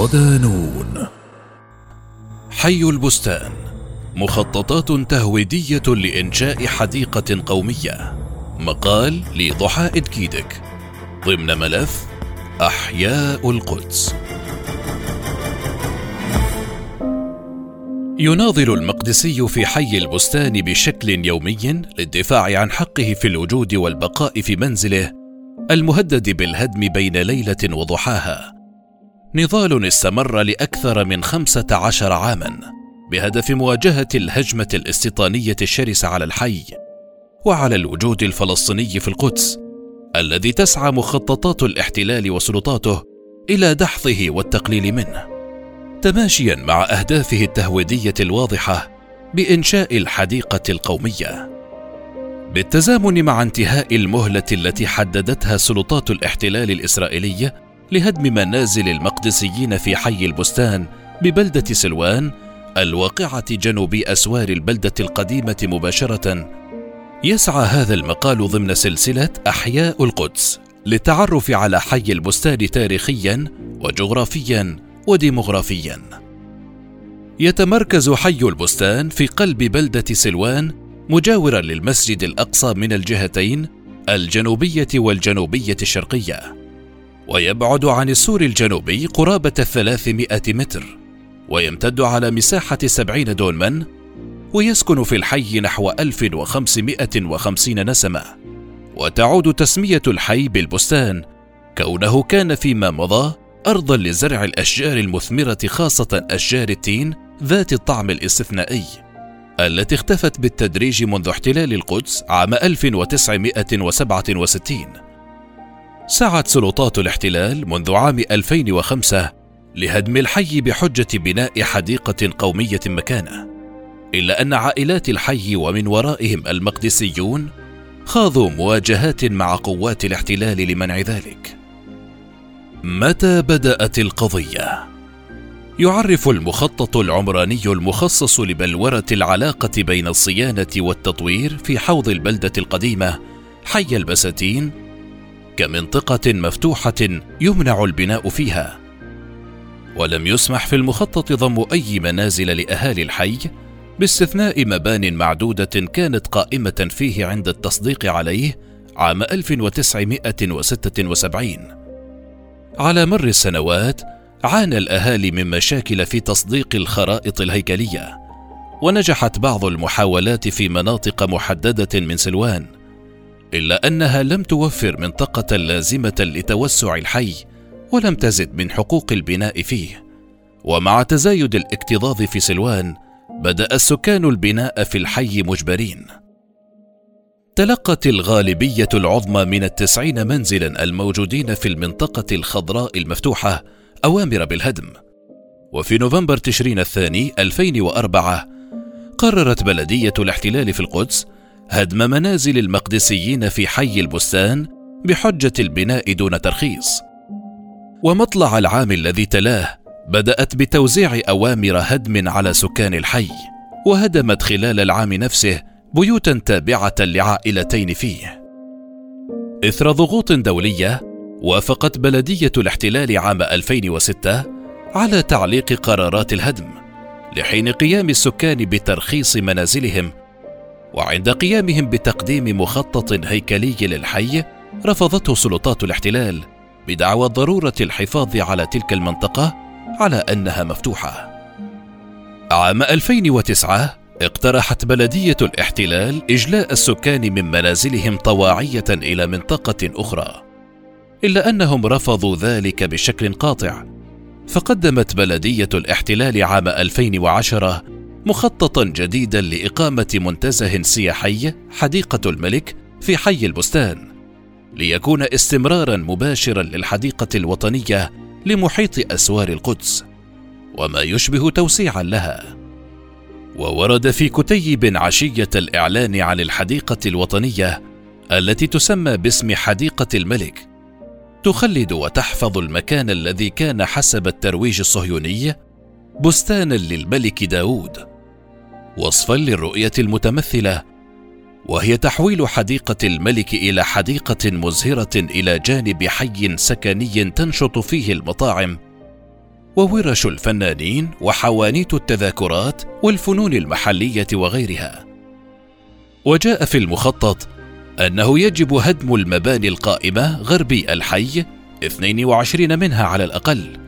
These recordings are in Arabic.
صدانون. حي البستان. مخططات تهويدية لإنشاء حديقة قومية. مقال لضحاء كيدك ضمن ملف أحياء القدس. يناضل المقدسي في حي البستان بشكل يومي للدفاع عن حقه في الوجود والبقاء في منزله المهدد بالهدم بين ليلة وضحاها. نضال استمر لأكثر من خمسة عشر عاما بهدف مواجهة الهجمة الاستيطانية الشرسة على الحي وعلى الوجود الفلسطيني في القدس الذي تسعى مخططات الاحتلال وسلطاته إلى دحضه والتقليل منه تماشيا مع أهدافه التهويدية الواضحة بإنشاء الحديقة القومية. بالتزامن مع انتهاء المهلة التي حددتها سلطات الاحتلال الاسرائيلي لهدم منازل المقدسيين في حي البستان ببلدة سلوان الواقعة جنوب أسوار البلدة القديمة مباشرة. يسعى هذا المقال ضمن سلسلة أحياء القدس للتعرف على حي البستان تاريخيا وجغرافيا وديمغرافيا. يتمركز حي البستان في قلب بلدة سلوان مجاورا للمسجد الأقصى من الجهتين الجنوبية والجنوبية الشرقية. ويبعد عن السور الجنوبي قرابة الثلاثمائه متر ويمتد على مساحة سبعين دونما ويسكن في الحي نحو 1550 نسمة. وتعود تسمية الحي بالبستان كونه كان فيما مضى أرضا لزرع الأشجار المثمرة خاصة أشجار التين ذات الطعم الاستثنائي التي اختفت بالتدريج منذ احتلال القدس عام 1967 سعت سلطات الاحتلال منذ عام 2005 لهدم الحي بحجة بناء حديقة قومية مكانه إلا أن عائلات الحي ومن ورائهم المقدسيون خاضوا مواجهات مع قوات الاحتلال لمنع ذلك متى بدأت القضية؟ يعرف المخطط العمراني المخصص لبلورة العلاقة بين الصيانة والتطوير في حوض البلدة القديمة حي البساتين كمنطقة مفتوحة يمنع البناء فيها. ولم يسمح في المخطط ضم أي منازل لأهالي الحي باستثناء مبان معدودة كانت قائمة فيه عند التصديق عليه عام 1976 على مر السنوات عانى الأهالي من مشاكل في تصديق الخرائط الهيكلية ونجحت بعض المحاولات في مناطق محددة من سلوان. إلا أنها لم توفر منطقة لازمة لتوسع الحي ولم تزد من حقوق البناء فيه. ومع تزايد الاكتظاظ في سلوان بدأ السكان البناء في الحي مجبرين. تلقت الغالبية العظمى من التسعين منزلا الموجودين في المنطقة الخضراء المفتوحة أوامر بالهدم. وفي نوفمبر تشرين الثاني 2004 قررت بلدية الاحتلال في القدس هدم منازل المقدسيين في حي البستان بحجة البناء دون ترخيص ومطلع العام الذي تلاه بدأت بتوزيع أوامر هدم على سكان الحي، وهدمت خلال العام نفسه بيوتا تابعة لعائلتين فيه. إثر ضغوط دولية، وافقت بلدية الاحتلال عام 2006 على تعليق قرارات الهدم، لحين قيام السكان بترخيص منازلهم، وعند قيامهم بتقديم مخطط هيكلي للحي، رفضته سلطات الاحتلال بدعوى ضروره الحفاظ على تلك المنطقة على أنها مفتوحة. عام 2009 اقترحت بلدية الاحتلال إجلاء السكان من منازلهم طواعية إلى منطقة أخرى. إلا أنهم رفضوا ذلك بشكل قاطع فقدمت بلدية الاحتلال عام 2010 مخططا جديدا لإقامة منتزه سياحي حديقة الملك في حي البستان ليكون استمرارا مباشرا للحديقة الوطنية لمحيط أسوار القدس وما يشبه توسيعا لها. وورد في كتيب عشية الإعلان عن الحديقة الوطنية التي تسمى باسم حديقة الملك تخلد وتحفظ المكان الذي كان حسب الترويج الصهيوني بستانا للملك داود. وصفا للرؤية المتمثلة وهي تحويل حديقة الملك إلى حديقة مزهرة إلى جانب حي سكني تنشط فيه المطاعم وورش الفنانين وحوانيت التذاكرات والفنون المحلية وغيرها. وجاء في المخطط أنه يجب هدم المباني القائمة غربي الحي 22 منها على الأقل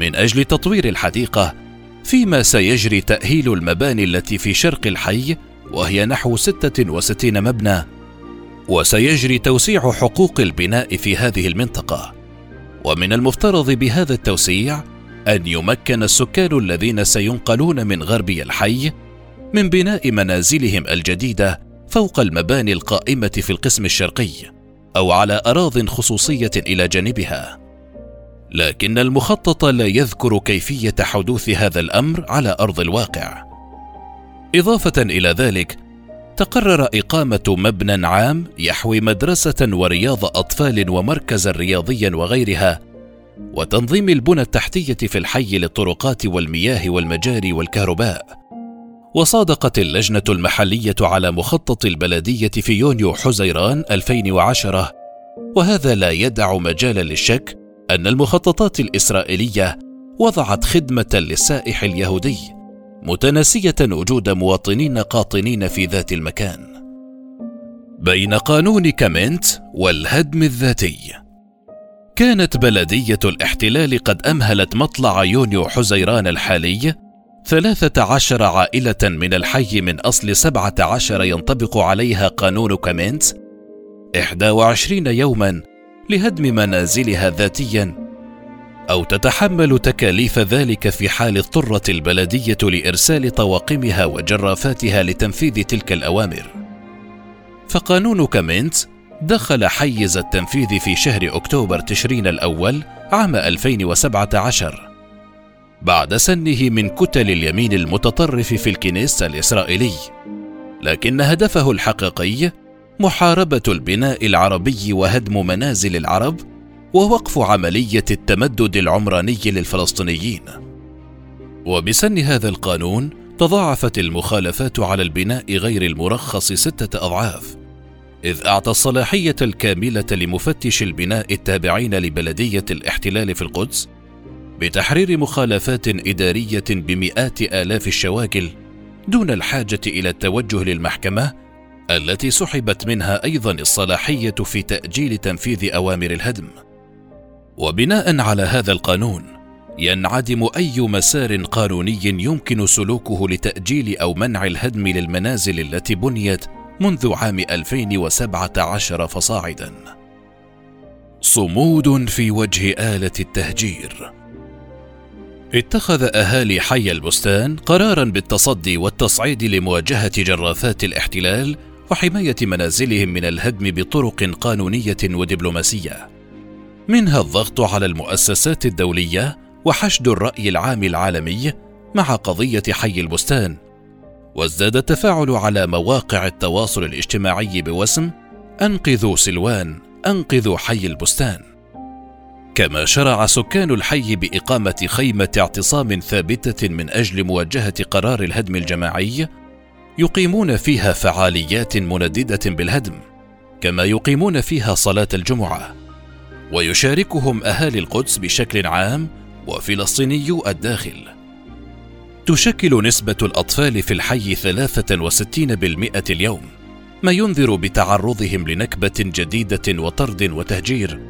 من أجل تطوير الحديقة فيما سيجري تأهيل المباني التي في شرق الحي وهي نحو 66 مبنى. وسيجري توسيع حقوق البناء في هذه المنطقة. ومن المفترض بهذا التوسيع أن يمكن السكان الذين سينقلون من غربي الحي من بناء منازلهم الجديدة فوق المباني القائمة في القسم الشرقي أو على اراض خصوصية إلى جانبها. لكن المخطط لا يذكر كيفية حدوث هذا الأمر على أرض الواقع. إضافة إلى ذلك تقرر إقامة مبنى عام يحوي مدرسة ورياض أطفال ومركزا رياضيا وغيرها وتنظيم البنى التحتية في الحي للطرقات والمياه والمجاري والكهرباء. وصادقت اللجنة المحلية على مخطط البلدية في يونيو حزيران 2010 وهذا لا يدع مجالا للشك أن المخططات الإسرائيلية وضعت خدمة للسائح اليهودي متناسية وجود مواطنين قاطنين في ذات المكان. بين قانون كامنت والهدم الذاتي. كانت بلدية الاحتلال قد أمهلت مطلع يونيو حزيران الحالي ثلاثة عشر عائلة من الحي من أصل سبعة عشر ينطبق عليها قانون إحدى وعشرين يوما لهدم منازلها ذاتيا أو تتحمل تكاليف ذلك في حال اضطرت البلدية لإرسال طواقمها وجرافاتها لتنفيذ تلك الأوامر. فقانون كامينت دخل حيز التنفيذ في شهر أكتوبر تشرين الأول عام 2017 بعد سنه من كتل اليمين المتطرف في الكنيس الإسرائيلي لكن هدفه الحقيقي محاربة البناء العربي وهدم منازل العرب ووقف عملية التمدد العمراني للفلسطينيين. وبسن هذا القانون تضاعفت المخالفات على البناء غير المرخص ستة أضعاف إذ أعطى الصلاحية الكاملة لمفتش البناء التابعين لبلدية الاحتلال في القدس بتحرير مخالفات إدارية بمئات آلاف الشواكل دون الحاجة إلى التوجه للمحكمة التي سحبت منها أيضا الصلاحية في تأجيل تنفيذ أوامر الهدم. وبناء على هذا القانون ينعدم أي مسار قانوني يمكن سلوكه لتأجيل أو منع الهدم للمنازل التي بنيت منذ عام 2017 فصاعدا. صمود في وجه آلة التهجير. اتخذ أهالي حي البستان قرارا بالتصدي والتصعيد لمواجهة جرافات الاحتلال وحمايه منازلهم من الهدم بطرق قانونية ودبلوماسية. منها الضغط على المؤسسات الدولية وحشد الرأي العام العالمي مع قضية حي البستان. وازداد التفاعل على مواقع التواصل الاجتماعي بوسم أنقذوا سلوان أنقذوا حي البستان. كما شرع سكان الحي بإقامة خيمة اعتصام ثابتة من أجل مواجهة قرار الهدم الجماعي يقيمون فيها فعاليات منددة بالهدم كما يقيمون فيها صلاة الجمعة ويشاركهم أهالي القدس بشكل عام وفلسطينيو الداخل. تشكل نسبة الأطفال في الحي 63% اليوم ما ينذر بتعرضهم لنكبة جديدة وطرد وتهجير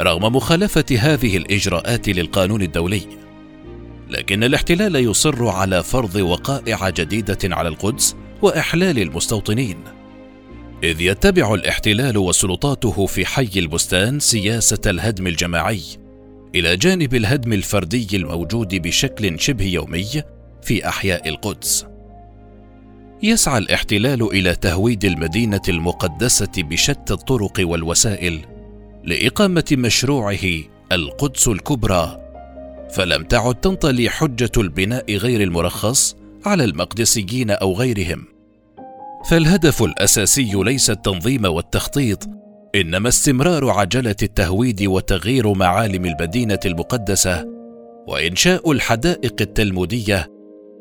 رغم مخالفة هذه الإجراءات للقانون الدولي. لكن الاحتلال يصر على فرض وقائع جديدة على القدس وإحلال المستوطنين إذ يتبع الاحتلال وسلطاته في حي البستان سياسة الهدم الجماعي إلى جانب الهدم الفردي الموجود بشكل شبه يومي في أحياء القدس. يسعى الاحتلال إلى تهويد المدينة المقدسة بشتى الطرق والوسائل لإقامة مشروعه القدس الكبرى، فلم تعد تنطلي حجة البناء غير المرخص على المقدسيين أو غيرهم. فالهدف الأساسي ليس التنظيم والتخطيط إنما استمرار عجلة التهويد وتغيير معالم المدينة المقدسة وإنشاء الحدائق التلمودية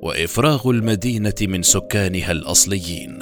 وإفراغ المدينة من سكانها الأصليين